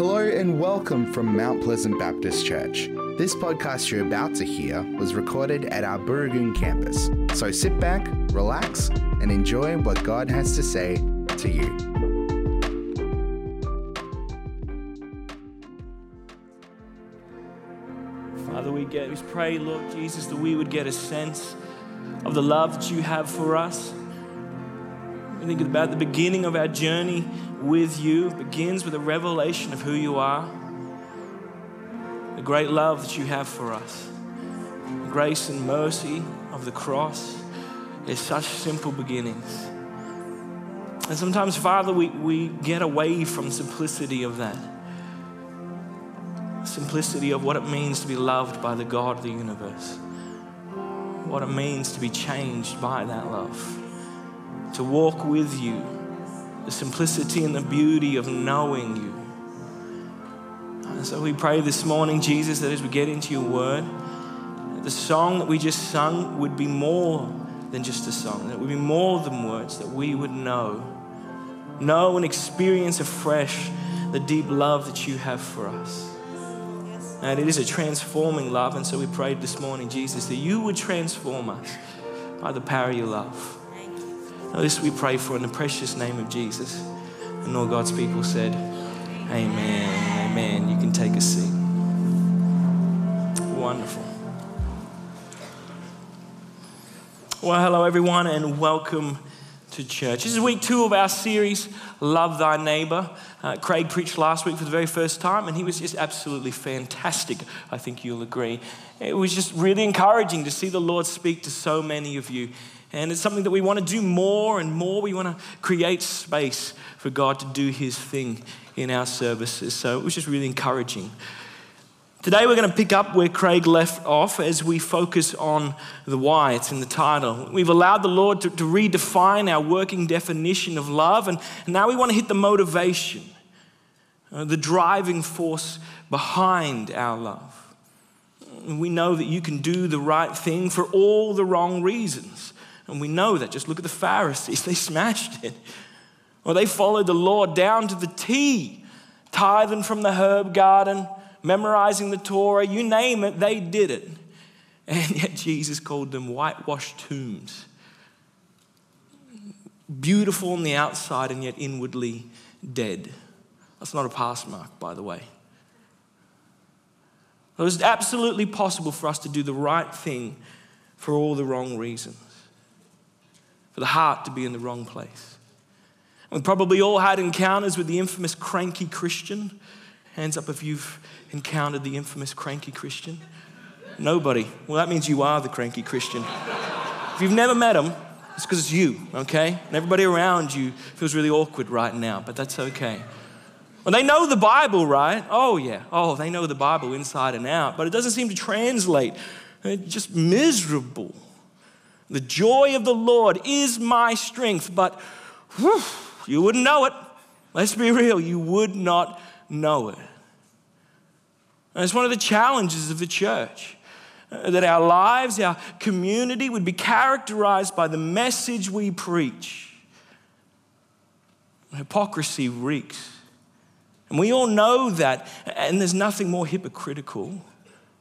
Hello and welcome from Mount Pleasant Baptist Church. This podcast you're about to hear was recorded at our Burragoon campus. So sit back, relax, and enjoy what God has to say to you. Father, we get, we pray, Lord Jesus, that we would get a sense of the love that you have for us. We think about the beginning of our journey with you begins with a revelation of who you are, the great love that you have for us, the grace and mercy of the cross. is such simple beginnings. And sometimes, Father, we, we get away from simplicity of that. Simplicity of what it means to be loved by the God of the universe. What it means to be changed by that love. To walk with you. The simplicity and the beauty of knowing you. And so we pray this morning, Jesus, that as we get into your word, the song that we just sung would be more than just a song, that it would be more than words, that we would know know and experience afresh the deep love that you have for us. And it is a transforming love. And so we prayed this morning, Jesus, that you would transform us by the power of your love. Now, this we pray for in the precious name of Jesus. And all God's people said, Amen. Amen. You can take a seat. Wonderful. Well, hello, everyone, and welcome to church. This is week two of our series, Love Thy Neighbor. Uh, Craig preached last week for the very first time, and he was just absolutely fantastic. I think you'll agree. It was just really encouraging to see the Lord speak to so many of you. And it's something that we want to do more and more. We want to create space for God to do His thing in our services. So it was just really encouraging. Today, we're going to pick up where Craig left off as we focus on the why. It's in the title. We've allowed the Lord to, to redefine our working definition of love, and, and now we want to hit the motivation, uh, the driving force behind our love. We know that you can do the right thing for all the wrong reasons. And we know that. Just look at the Pharisees, they smashed it. Or they followed the Lord down to the T, tithing from the herb garden memorizing the Torah, you name it, they did it. And yet Jesus called them whitewashed tombs. Beautiful on the outside and yet inwardly dead. That's not a pass mark, by the way. It was absolutely possible for us to do the right thing for all the wrong reasons, for the heart to be in the wrong place. We've probably all had encounters with the infamous cranky Christian. Hands up if you've encountered the infamous cranky Christian? Nobody. Well, that means you are the cranky Christian. if you've never met him, it's because it's you, okay? And everybody around you feels really awkward right now, but that's okay. Well, they know the Bible, right? Oh, yeah. Oh, they know the Bible inside and out, but it doesn't seem to translate. It's just miserable. The joy of the Lord is my strength, but whew, you wouldn't know it. Let's be real, you would not know it. And it's one of the challenges of the church uh, that our lives, our community would be characterized by the message we preach. Hypocrisy reeks. And we all know that. And there's nothing more hypocritical,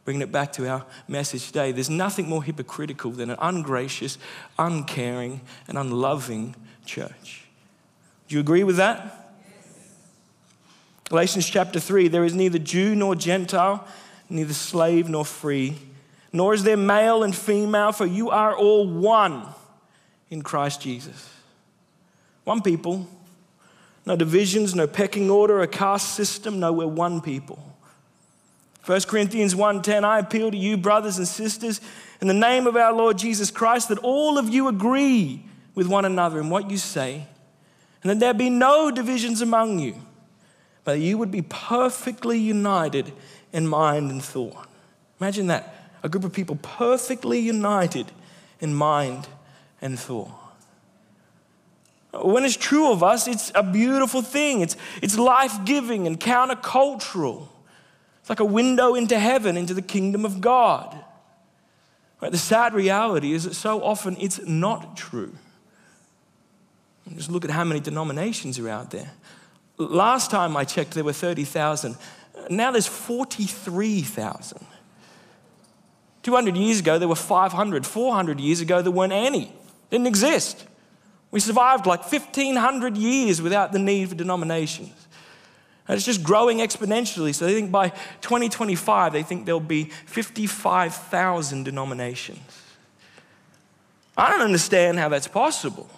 bringing it back to our message today, there's nothing more hypocritical than an ungracious, uncaring, and unloving church. Do you agree with that? Galatians chapter 3 there is neither Jew nor Gentile, neither slave nor free, nor is there male and female, for you are all one in Christ Jesus. One people, no divisions, no pecking order, a caste system, no, we're one people. 1 Corinthians 1:10 I appeal to you brothers and sisters in the name of our Lord Jesus Christ that all of you agree with one another in what you say and that there be no divisions among you but that you would be perfectly united in mind and thought. Imagine that a group of people perfectly united in mind and thought. When it's true of us, it's a beautiful thing. It's, it's life giving and countercultural. It's like a window into heaven, into the kingdom of God. Right? The sad reality is that so often it's not true. Just look at how many denominations are out there Last time I checked, there were 30,000. Now there's 43,000. 200 years ago, there were 500. 400 years ago, there weren't any. Didn't exist. We survived like 1,500 years without the need for denominations. And it's just growing exponentially. So they think by 2025, they think there'll be 55,000 denominations. I don't understand how that's possible.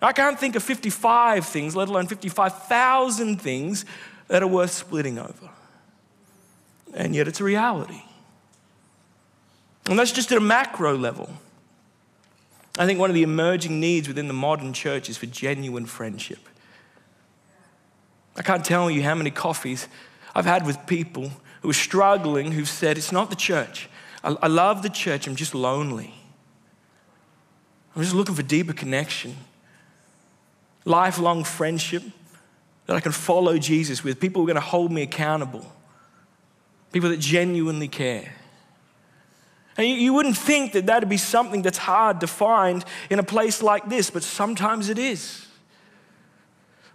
I can't think of 55 things, let alone 55,000 things that are worth splitting over. And yet it's a reality. And that's just at a macro level. I think one of the emerging needs within the modern church is for genuine friendship. I can't tell you how many coffees I've had with people who are struggling who've said, It's not the church. I, I love the church, I'm just lonely. I'm just looking for deeper connection, lifelong friendship that I can follow Jesus with, people who are going to hold me accountable, people that genuinely care. And you, you wouldn't think that that'd be something that's hard to find in a place like this, but sometimes it is.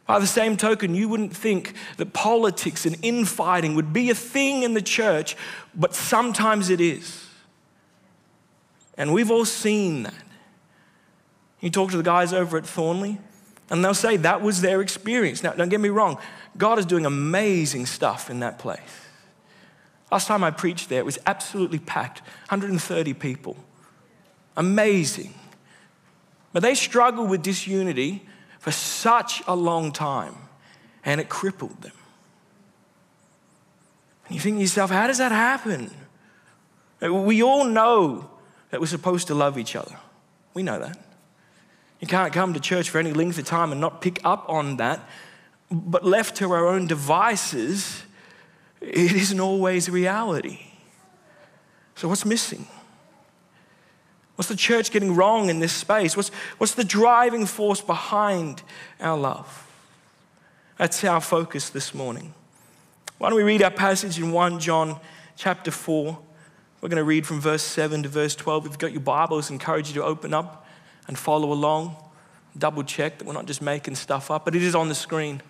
By the same token, you wouldn't think that politics and infighting would be a thing in the church, but sometimes it is. And we've all seen that. You talk to the guys over at Thornley, and they'll say that was their experience. Now, don't get me wrong, God is doing amazing stuff in that place. Last time I preached there, it was absolutely packed 130 people. Amazing. But they struggle with disunity for such a long time, and it crippled them. And you think to yourself, how does that happen? We all know that we're supposed to love each other. We know that. You can't come to church for any length of time and not pick up on that. But left to our own devices, it isn't always reality. So, what's missing? What's the church getting wrong in this space? What's, what's the driving force behind our love? That's our focus this morning. Why don't we read our passage in 1 John chapter 4? We're going to read from verse 7 to verse 12. If you've got your Bibles, I encourage you to open up and follow along. Double check that we're not just making stuff up, but it is on the screen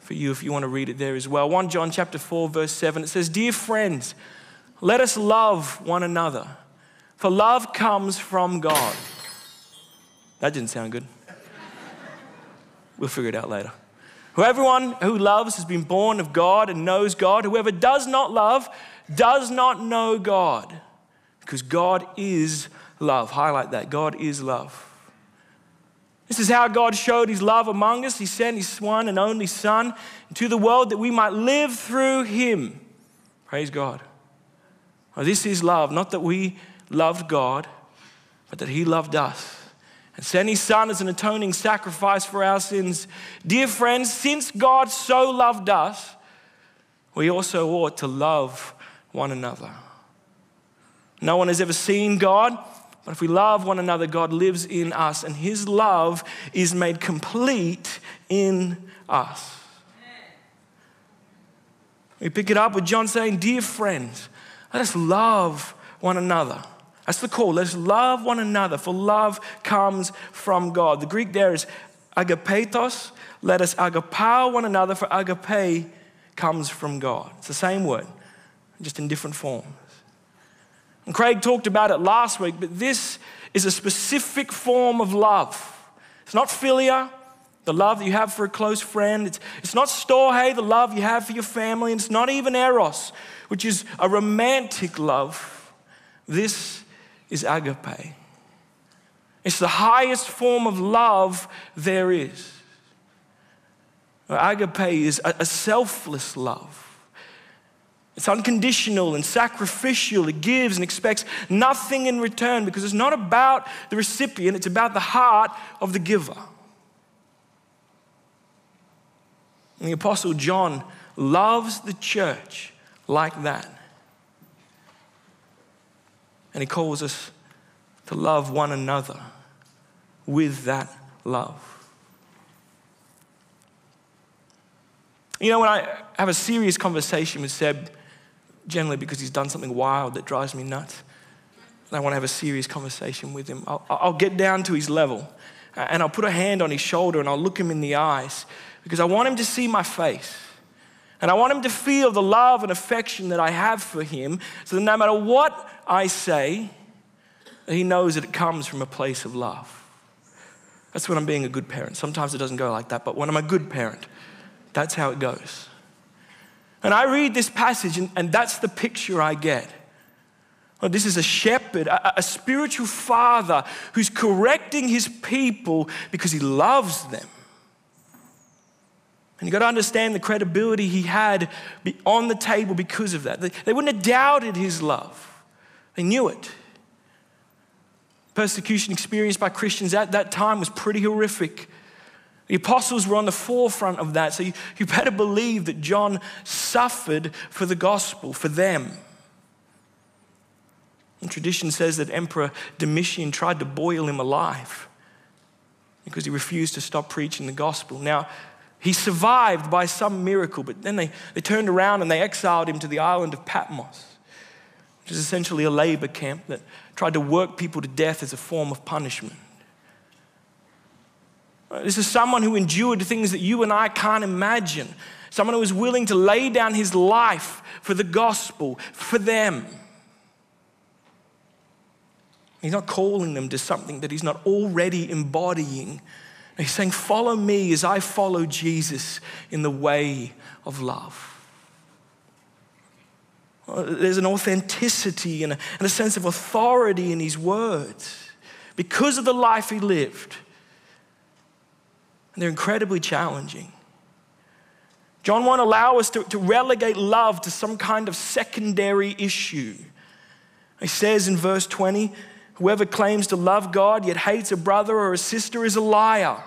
for you if you want to read it there as well. 1 John chapter 4 verse 7 it says, "Dear friends, let us love one another, for love comes from God." That didn't sound good. We'll figure it out later. Who Everyone who loves has been born of God and knows God. Whoever does not love does not know God, because God is love. Highlight that. God is love. This is how God showed his love among us. He sent his one and only Son to the world that we might live through him. Praise God. This is love, not that we loved God, but that he loved us and sent his Son as an atoning sacrifice for our sins. Dear friends, since God so loved us, we also ought to love one another. No one has ever seen God. But if we love one another, God lives in us, and His love is made complete in us. We pick it up with John saying, Dear friends, let us love one another. That's the call. Let's love one another, for love comes from God. The Greek there is agapetos. Let us agapao one another, for agape comes from God. It's the same word, just in different forms. And Craig talked about it last week, but this is a specific form of love. It's not philia, the love that you have for a close friend. It's, it's not storge, the love you have for your family. And it's not even eros, which is a romantic love. This is agape. It's the highest form of love there is. Agape is a, selfless love. It's unconditional and sacrificial. It gives and expects nothing in return because it's not about the recipient, it's about the heart of the giver. And the Apostle John loves the church like that. And he calls us to love one another with that love. You know, when I have a serious conversation with Seb, generally because he's done something wild that drives me nuts. And I want to have a serious conversation with him. I'll, I'll get down to his level uh, and I'll put a hand on his shoulder and I'll look him in the eyes because I want him to see my face. And I want him to feel the love and affection that I have for him so that no matter what I say, he knows that it comes from a place of love. That's when I'm being a good parent. Sometimes it doesn't go like that, but when I'm a good parent, that's how it goes. And I read this passage, and, and that's the picture I get. This is a shepherd, a, a spiritual father who's correcting his people because he loves them. And you've got to understand the credibility he had on the table because of that. They, wouldn't have doubted his love, they knew it. Persecution experienced by Christians at that time was pretty horrific. The apostles were on the forefront of that, so you, you better believe that John suffered for the gospel, for them. And tradition says that Emperor Domitian tried to boil him alive because he refused to stop preaching the gospel. Now, he survived by some miracle, but then they, they turned around and they exiled him to the island of Patmos, which is essentially a labor camp that tried to work people to death as a form of punishment. This is someone who endured things that you and I can't imagine. Someone who was willing to lay down his life for the gospel, for them. He's not calling them to something that he's not already embodying. He's saying, Follow me as I follow Jesus in the way of love. Uh, there's an authenticity and a, and a sense of authority in his words because of the life he lived. And they're incredibly challenging. John won't allow us to, to relegate love to some kind of secondary issue. He says in verse 20, Whoever claims to love God yet hates a brother or a sister is a liar.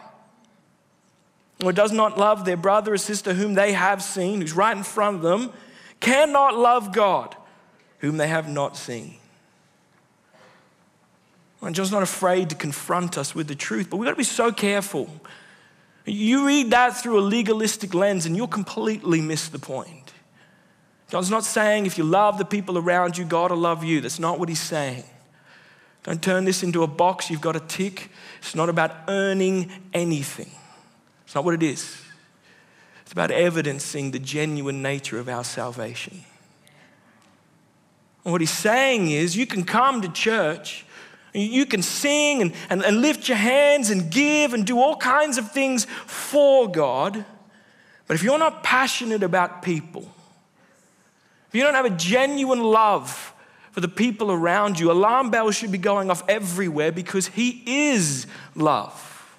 Or does not love their brother or sister whom they have seen, who's right in front of them, cannot love God whom they have not seen. And John's not afraid to confront us with the truth, but we've got to be so careful you read that through a legalistic lens and you'll completely miss the point. God's not saying if you love the people around you, God will love you. That's not what He's saying. Don't turn this into a box you've got to tick. It's not about earning anything, it's not what it is. It's about evidencing the genuine nature of our salvation. And what He's saying is you can come to church you can sing and, and, and lift your hands and give and do all kinds of things for God. But if you're not passionate about people, if you don't have a genuine love for the people around you, alarm bells should be going off everywhere because He is love.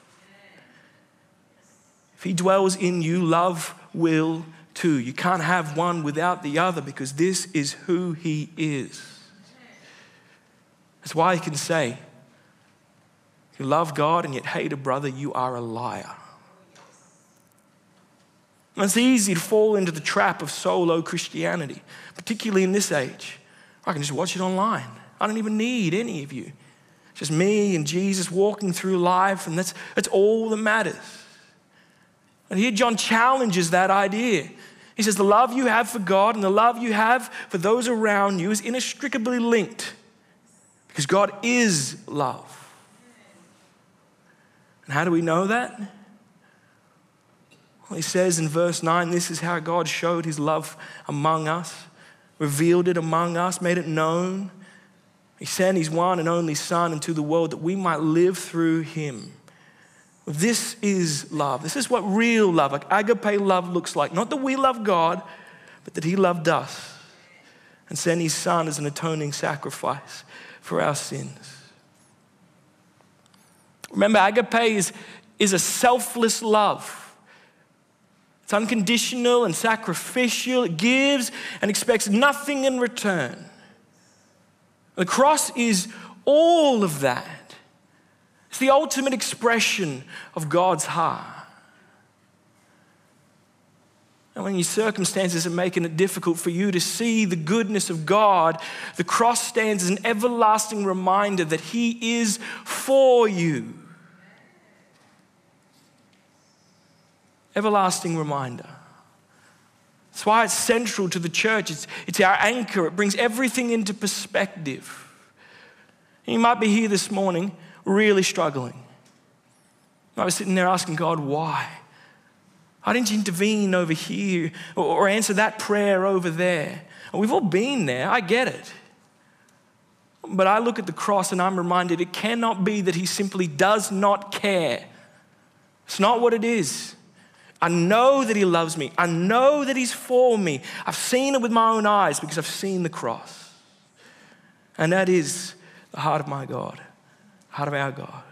If He dwells in you, love will too. You can't have one without the other because this is who He is. That's why he can say, You love God and yet hate a brother, you are a liar. It's easy to fall into the trap of solo Christianity, particularly in this age. I can just watch it online. I don't even need any of you. Just me and Jesus walking through life, and that's, that's all that matters. And here John challenges that idea. He says, The love you have for God and the love you have for those around you is inextricably linked. Because God is love. And how do we know that? Well, he says in verse 9 this is how God showed his love among us, revealed it among us, made it known. He sent his one and only Son into the world that we might live through him. This is love. This is what real love, like agape love, looks like. Not that we love God, but that he loved us and sent his Son as an atoning sacrifice for our sins. Remember, agape is, is a selfless love. It's unconditional and sacrificial. It gives and expects nothing in return. The cross is all of that. It's the ultimate expression of God's heart. And when your circumstances are making it difficult for you to see the goodness of God, the cross stands as an everlasting reminder that He is for you. Everlasting reminder. That's why it's central to the church. It's, it's our anchor, it brings everything into perspective. You might be here this morning really struggling. I was sitting there asking God, why? Why didn't you intervene over here or answer that prayer over there? We've all been there, I get it. But I look at the cross and I'm reminded it cannot be that He simply does not care. It's not what it is. I know that He loves me. I know that He's for me. I've seen it with my own eyes because I've seen the cross. And that is the heart of my God, heart of our God.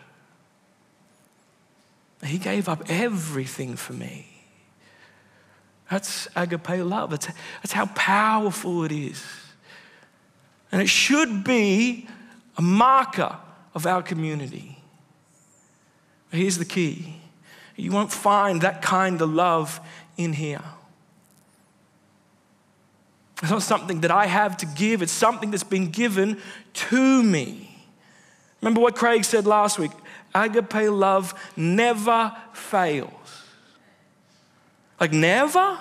He gave up everything for me. That's agape love. That's, that's how powerful it is. And it should be a marker of our community. Here's the key you won't find that kind of love in here. It's not something that I have to give, it's something that's been given to me. Remember what Craig said last week agape love never fails. Like, never?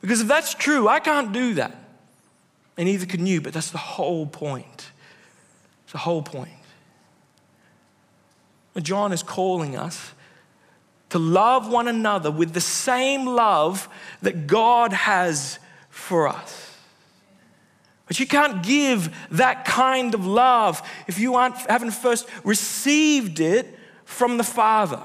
Because if that's true, I can't do that. And neither can you, but that's the whole point. It's the whole point. John is calling us to love one another with the same love that God has for us. But you can't give that kind of love if you aren't, haven't first received it from the Father.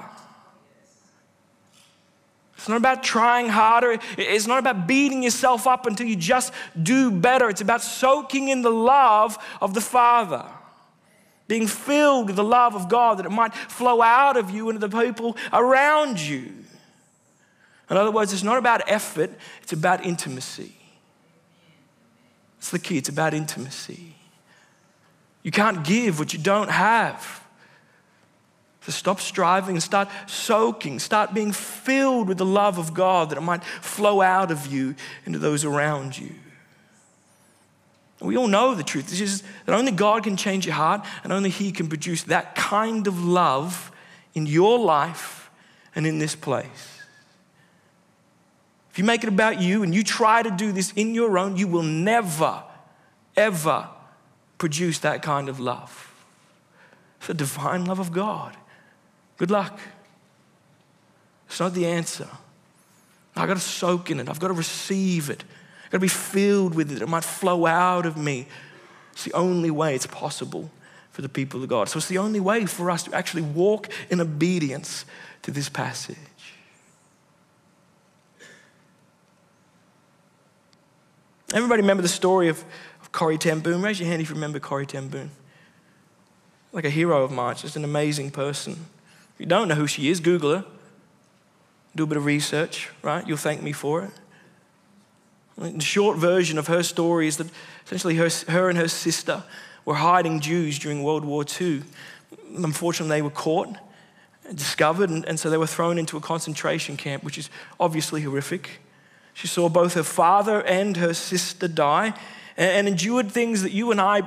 It's not about trying harder. It's not about beating yourself up until you just do better. It's about soaking in the love of the Father, being filled with the love of God that it might flow out of you into the people around you. In other words, it's not about effort, it's about intimacy. It's the key, it's about intimacy. You can't give what you don't have. So stop striving and start soaking, start being filled with the love of God that it might flow out of you into those around you. We all know the truth. It's just that only God can change your heart and only He can produce that kind of love in your life and in this place. If you make it about you and you try to do this in your own, you will never, ever produce that kind of love. It's the divine love of God. Good luck. It's not the answer. I've got to soak in it. I've got to receive it. Got to be filled with it. It might flow out of me. It's the only way it's possible for the people of God. So it's the only way for us to actually walk in obedience to this passage. Everybody remember the story of, of Corrie ten Boom? Raise your hand if you remember Corrie ten Boom. Like a hero of mine, just an amazing person If you don't know who she is, Google her. Do a bit of research, right? You'll thank me for it. The short version of her story is that essentially her, her and her sister were hiding Jews during World War II. Unfortunately, they were caught, discovered, and, and so they were thrown into a concentration camp, which is obviously horrific. She saw both her father and her sister die and, and endured things that you and I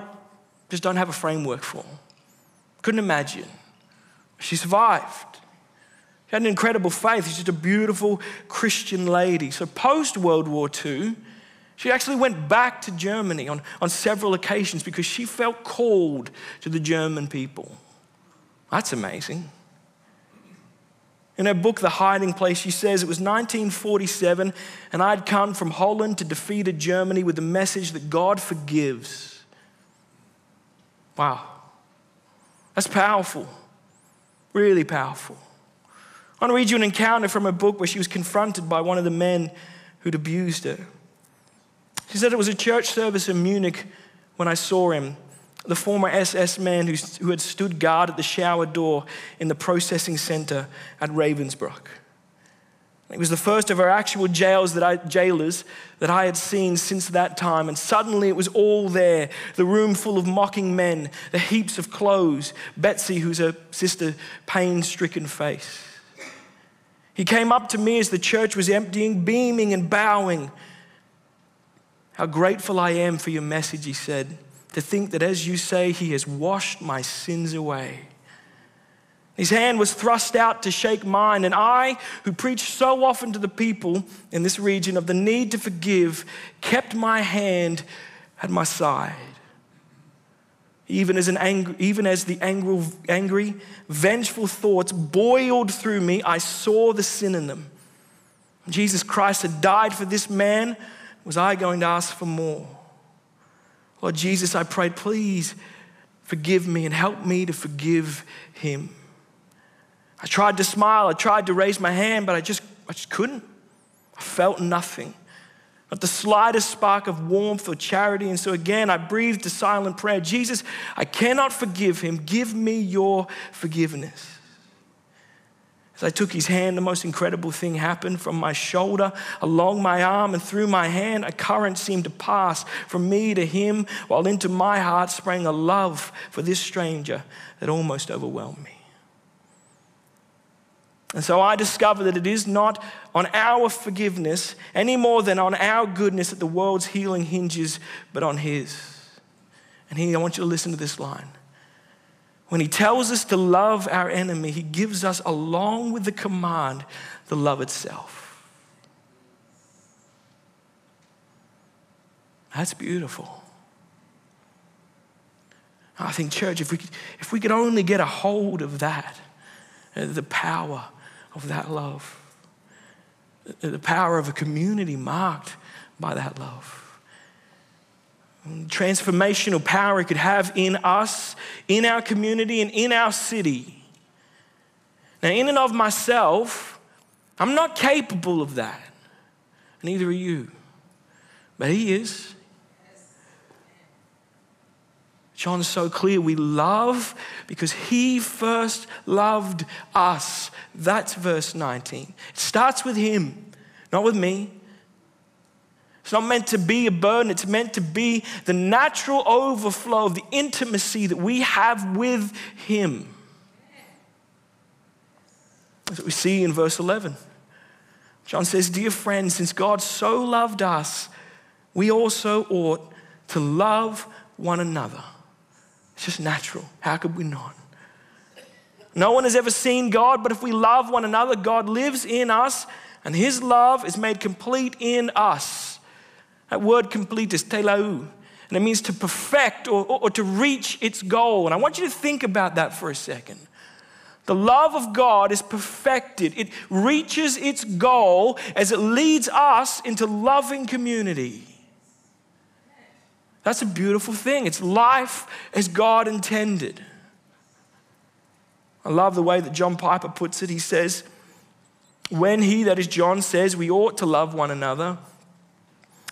just don't have a framework for. Couldn't imagine. She survived. Had an incredible faith. She's just a beautiful Christian lady. So, post World War II, she actually went back to Germany on, on several occasions because she felt called to the German people. That's amazing. In her book, The Hiding Place, she says it was 1947 and I'd come from Holland to defeated Germany with the message that God forgives. Wow. That's powerful. Really powerful. I want to read you an encounter from a book where she was confronted by one of the men who'd abused her. She said it was a church service in Munich when I saw him, the former SS man who had stood guard at the shower door in the processing center at Ravensbrück. It was the first of our actual jails that I, jailers that I had seen since that time, and suddenly it was all there the room full of mocking men, the heaps of clothes, Betsy, who's her sister, pain stricken face. He came up to me as the church was emptying, beaming and bowing. How grateful I am for your message, he said, to think that as you say, he has washed my sins away. His hand was thrust out to shake mine, and I, who preached so often to the people in this region of the need to forgive, kept my hand at my side. Even as, an angry, even as the angry, angry, vengeful thoughts boiled through me, I saw the sin in them. Jesus Christ had died for this man. Was I going to ask for more? Lord Jesus, I prayed, please forgive me and help me to forgive him. I tried to smile, I tried to raise my hand, but I just, I just couldn't. I felt nothing, not the slightest spark of warmth or charity. And so again, I breathed a silent prayer Jesus, I cannot forgive him. Give me your forgiveness. As I took his hand, the most incredible thing happened. From my shoulder, along my arm, and through my hand, a current seemed to pass from me to him, while into my heart sprang a love for this stranger that almost overwhelmed me. And so I discover that it is not on our forgiveness any more than on our goodness that the world's healing hinges, but on His. And here, I want you to listen to this line. When He tells us to love our enemy, He gives us, along with the command, the love itself. That's beautiful. I think, church, if we, could, if we could only get a hold of that, uh, the power of that love. The power of a community marked by that love. Mm, transformational power it could have in us, in our community, and in our city. Now, in and of myself, I'm not capable of that. Neither are you. But He is. John's so clear. We love because he first loved us. That's verse 19. It starts with him, not with me. It's not meant to be a burden, it's meant to be the natural overflow of the intimacy that we have with him. That's what we see in verse 11. John says, Dear friends, since God so loved us, we also ought to love one another. It's just natural. How could we not? No one has ever seen God, but if we love one another, God lives in us, and his love is made complete in us. That word complete is telau, and it means to perfect or, or, or to reach its goal. And I want you to think about that for a second. The love of God is perfected. It reaches its goal as it leads us into loving community. That's a beautiful thing. It's life as God intended. I love the way that John Piper puts it. He says, When he, that is John, says we ought to love one another,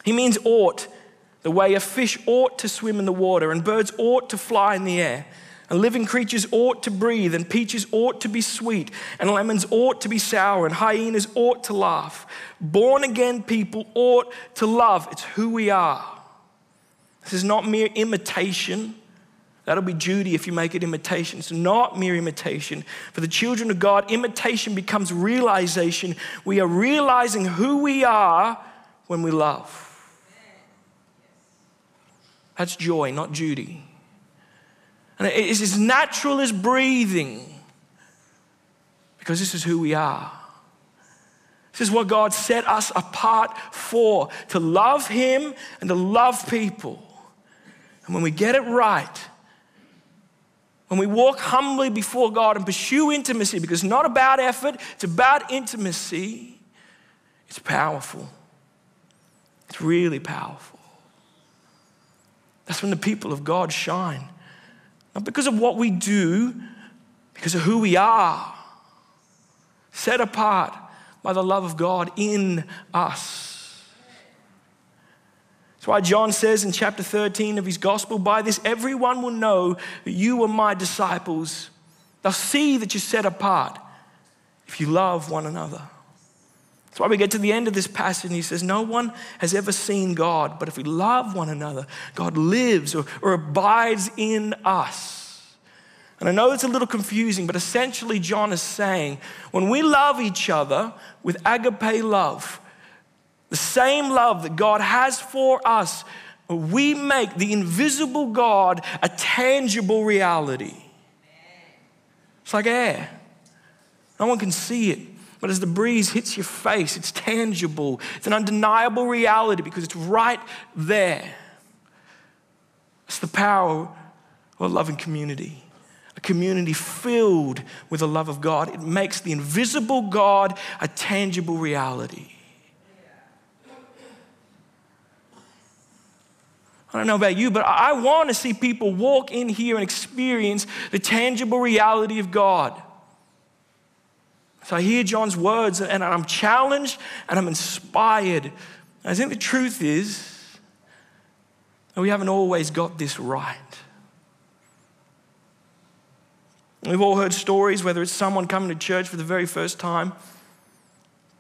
he means ought, the way a fish ought to swim in the water, and birds ought to fly in the air, and living creatures ought to breathe, and peaches ought to be sweet, and lemons ought to be sour, and hyenas ought to laugh. Born again people ought to love. It's who we are. This is not mere imitation. That'll be duty if you make it imitation. It's not mere imitation. For the children of God, imitation becomes realization. We are realizing who we are when we love. That's joy, not duty. And it's as natural as breathing because this is who we are. This is what God set us apart for to love Him and to love people. And when we get it right, when we walk humbly before God and pursue intimacy, because it's not about effort, it's about intimacy, it's powerful. It's really powerful. That's when the people of God shine. Not because of what we do, because of who we are, set apart by the love of God in us. That's why John says in chapter 13 of his gospel, By this everyone will know that you are my disciples. They'll see that you're set apart if you love one another. That's why we get to the end of this passage and he says, No one has ever seen God, but if we love one another, God lives or, or abides in us. And I know it's a little confusing, but essentially, John is saying when we love each other with agape love, the same love that God has for us, we make the invisible God a tangible reality. It's like air. No one can see it. But as the breeze hits your face, it's tangible. It's an undeniable reality because it's right there. It's the power of a loving community. A community filled with the love of God. It makes the invisible God a tangible reality. I don't know about you, but I want to see people walk in here and experience the tangible reality of God. So I hear John's words and I'm challenged and I'm inspired. I think the truth is that we haven't always got this right. We've all heard stories, whether it's someone coming to church for the very first time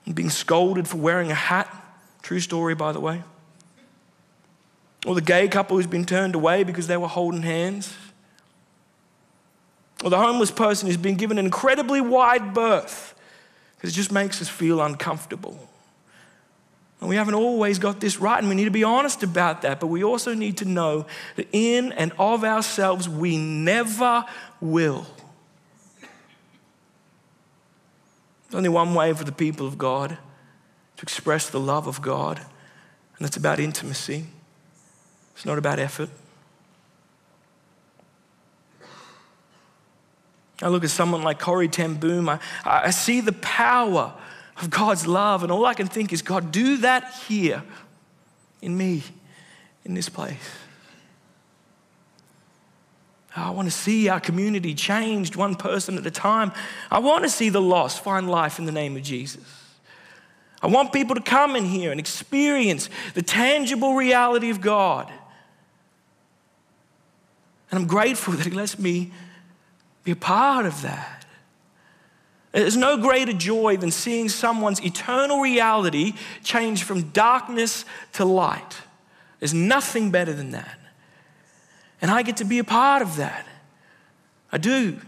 and being scolded for wearing a hat. True story, by the way. Or the gay couple who's been turned away because they were holding hands. Or the homeless person who's been given an incredibly wide berth because it just makes us feel uncomfortable. And we haven't always got this right, and we need to be honest about that. But we also need to know that in and of ourselves, we never will. There's only one way for the people of God to express the love of God, and that's about intimacy. It's not about effort. I look at someone like Corrie ten Boom, I, I see the power of God's love, and all I can think is, God, do that here in me, in this place. I want to see our community changed one person at a time. I want to see the lost find life in the name of Jesus. I want people to come in here and experience the tangible reality of God. And I'm grateful that He lets me be a part of that. There's no greater joy than seeing someone's eternal reality change from darkness to light. There's nothing better than that. And I get to be a part of that. I do.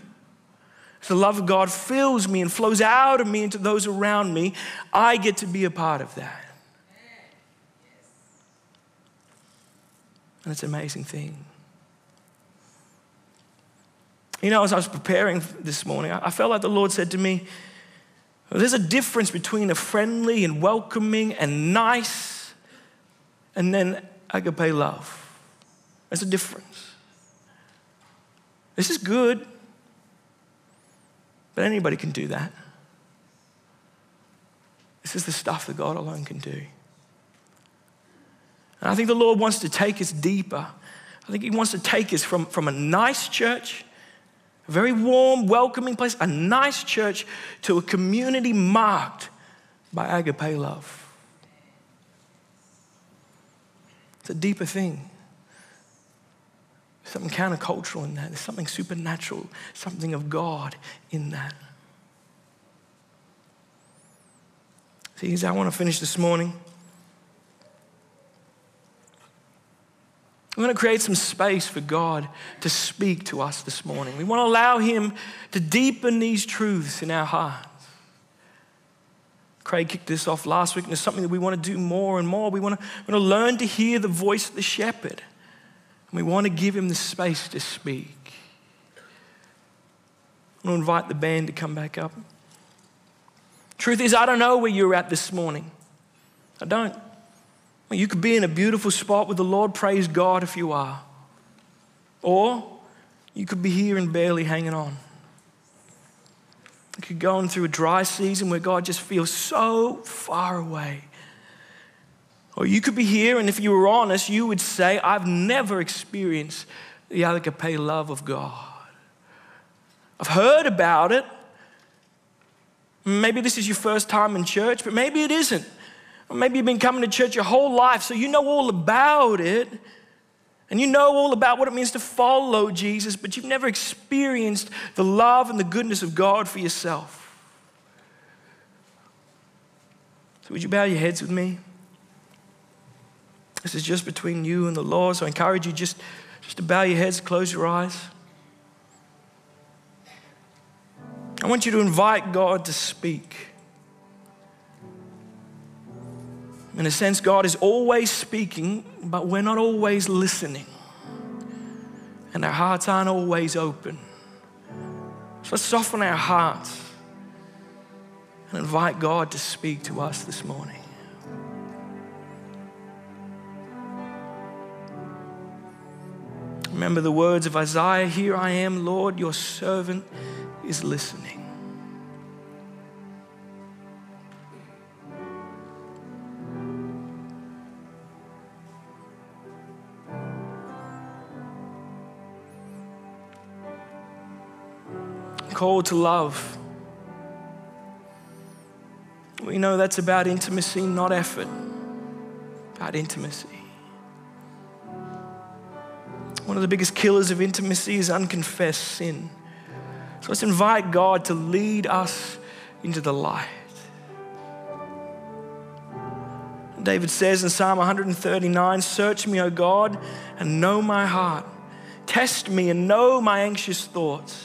the love of God fills me and flows out of me into those around me. I get to be a part of that. And it's an amazing thing. You know, as I was preparing this morning, I felt like the Lord said to me, There's a difference between a friendly and welcoming and nice and then agape love. There's a difference. This is good, but anybody can do that. This is the stuff that God alone can do. And I think the Lord wants to take us deeper. I think He wants to take us from, from a nice church a very warm, welcoming place, a nice church, to a community marked by agape love. It's a deeper thing. something countercultural in that. There's something supernatural, something of God in that. See, I want to finish this morning. We want to create some space for God to speak to us this morning. We want to allow Him to deepen these truths in our hearts. Craig kicked this off last week, and it's something that we want to do more and more. We want to, we want to learn to hear the voice of the shepherd, and we want to give him the space to speak. I want to invite the band to come back up. Truth is, I don't know where you're at this morning. I don't. You could be in a beautiful spot with the Lord, praise God if you are. Or you could be here and barely hanging on. You could go on through a dry season where God just feels so far away. Or you could be here, and if you were honest, you would say, I've never experienced the agape love of God. I've heard about it. Maybe this is your first time in church, but maybe it isn't. Maybe you've been coming to church your whole life, so you know all about it. And you know all about what it means to follow Jesus, but you've never experienced the love and the goodness of God for yourself. So, would you bow your heads with me? This is just between you and the Lord, so I encourage you just, just to bow your heads, close your eyes. I want you to invite God to speak. In a sense, God is always speaking, but we're not always listening. And our hearts aren't always open. So let's soften our hearts and invite God to speak to us this morning. Remember the words of Isaiah Here I am, Lord, your servant is listening. Called to love. We know that's about intimacy, not effort. About intimacy. One of the biggest killers of intimacy is unconfessed sin. So let's invite God to lead us into the light. David says in Psalm 139 Search me, O God, and know my heart. Test me and know my anxious thoughts.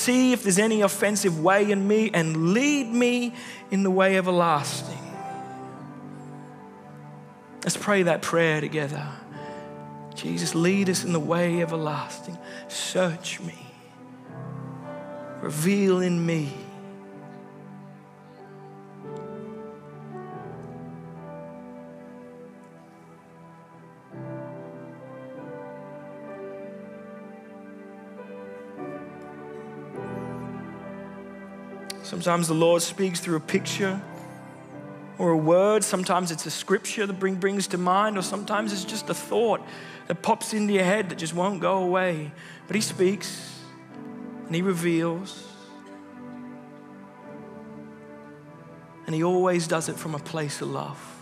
See if there's any offensive way in me and lead me in the way everlasting. Let's pray that prayer together. Jesus, lead us in the way everlasting. Search me. Reveal in me. Sometimes the Lord speaks through a picture or a word. Sometimes it's a scripture that bring, brings to mind, or sometimes it's just a thought that pops into your head that just won't go away. But He speaks and He reveals. And He always does it from a place of love.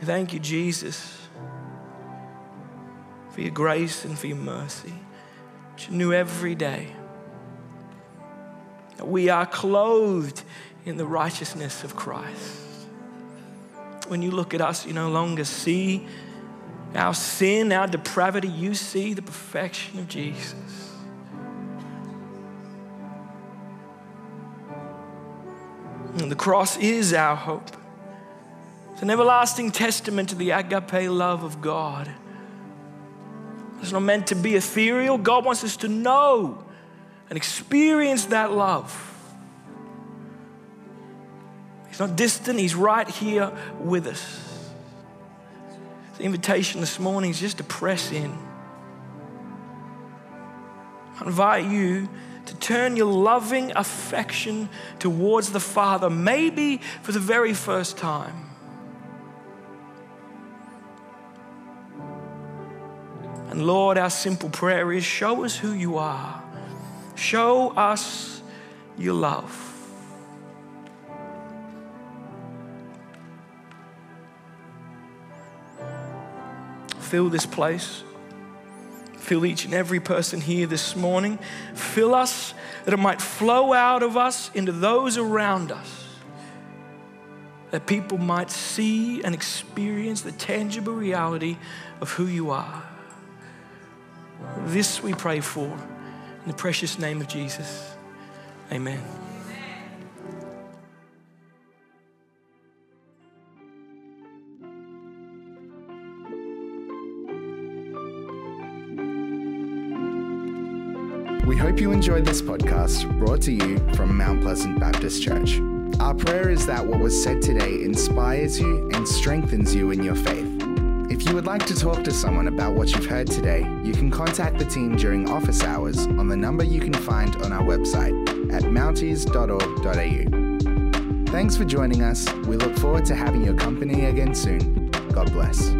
Thank you, Jesus, for your grace and for your mercy, which knew every day. That We are clothed in the righteousness of Christ. When you look at us, you no longer see our sin, our depravity, you see the perfection of Jesus. And the cross is our hope. It's an everlasting testament to the agape love of God. It's not meant to be ethereal. God wants us to know and experience that love. He's not distant, He's right here with us. The invitation this morning is just to press in. I invite you to turn your loving affection towards the Father, maybe for the very first time. And Lord, our simple prayer is show us who you are. Show us your love. Fill this place. Fill each and every person here this morning. Fill us that it might flow out of us into those around us. That people might see and experience the tangible reality of who you are. This we pray for. In the precious name of Jesus. Amen. We hope you enjoyed this podcast brought to you from Mount Pleasant Baptist Church. Our prayer is that what was said today inspires you and strengthens you in your faith. If you would like to talk to someone about what you've heard today, you can contact the team during office hours on the number you can find on our website at mounties.org.au. Thanks for joining us. We look forward to having your company again soon. God bless.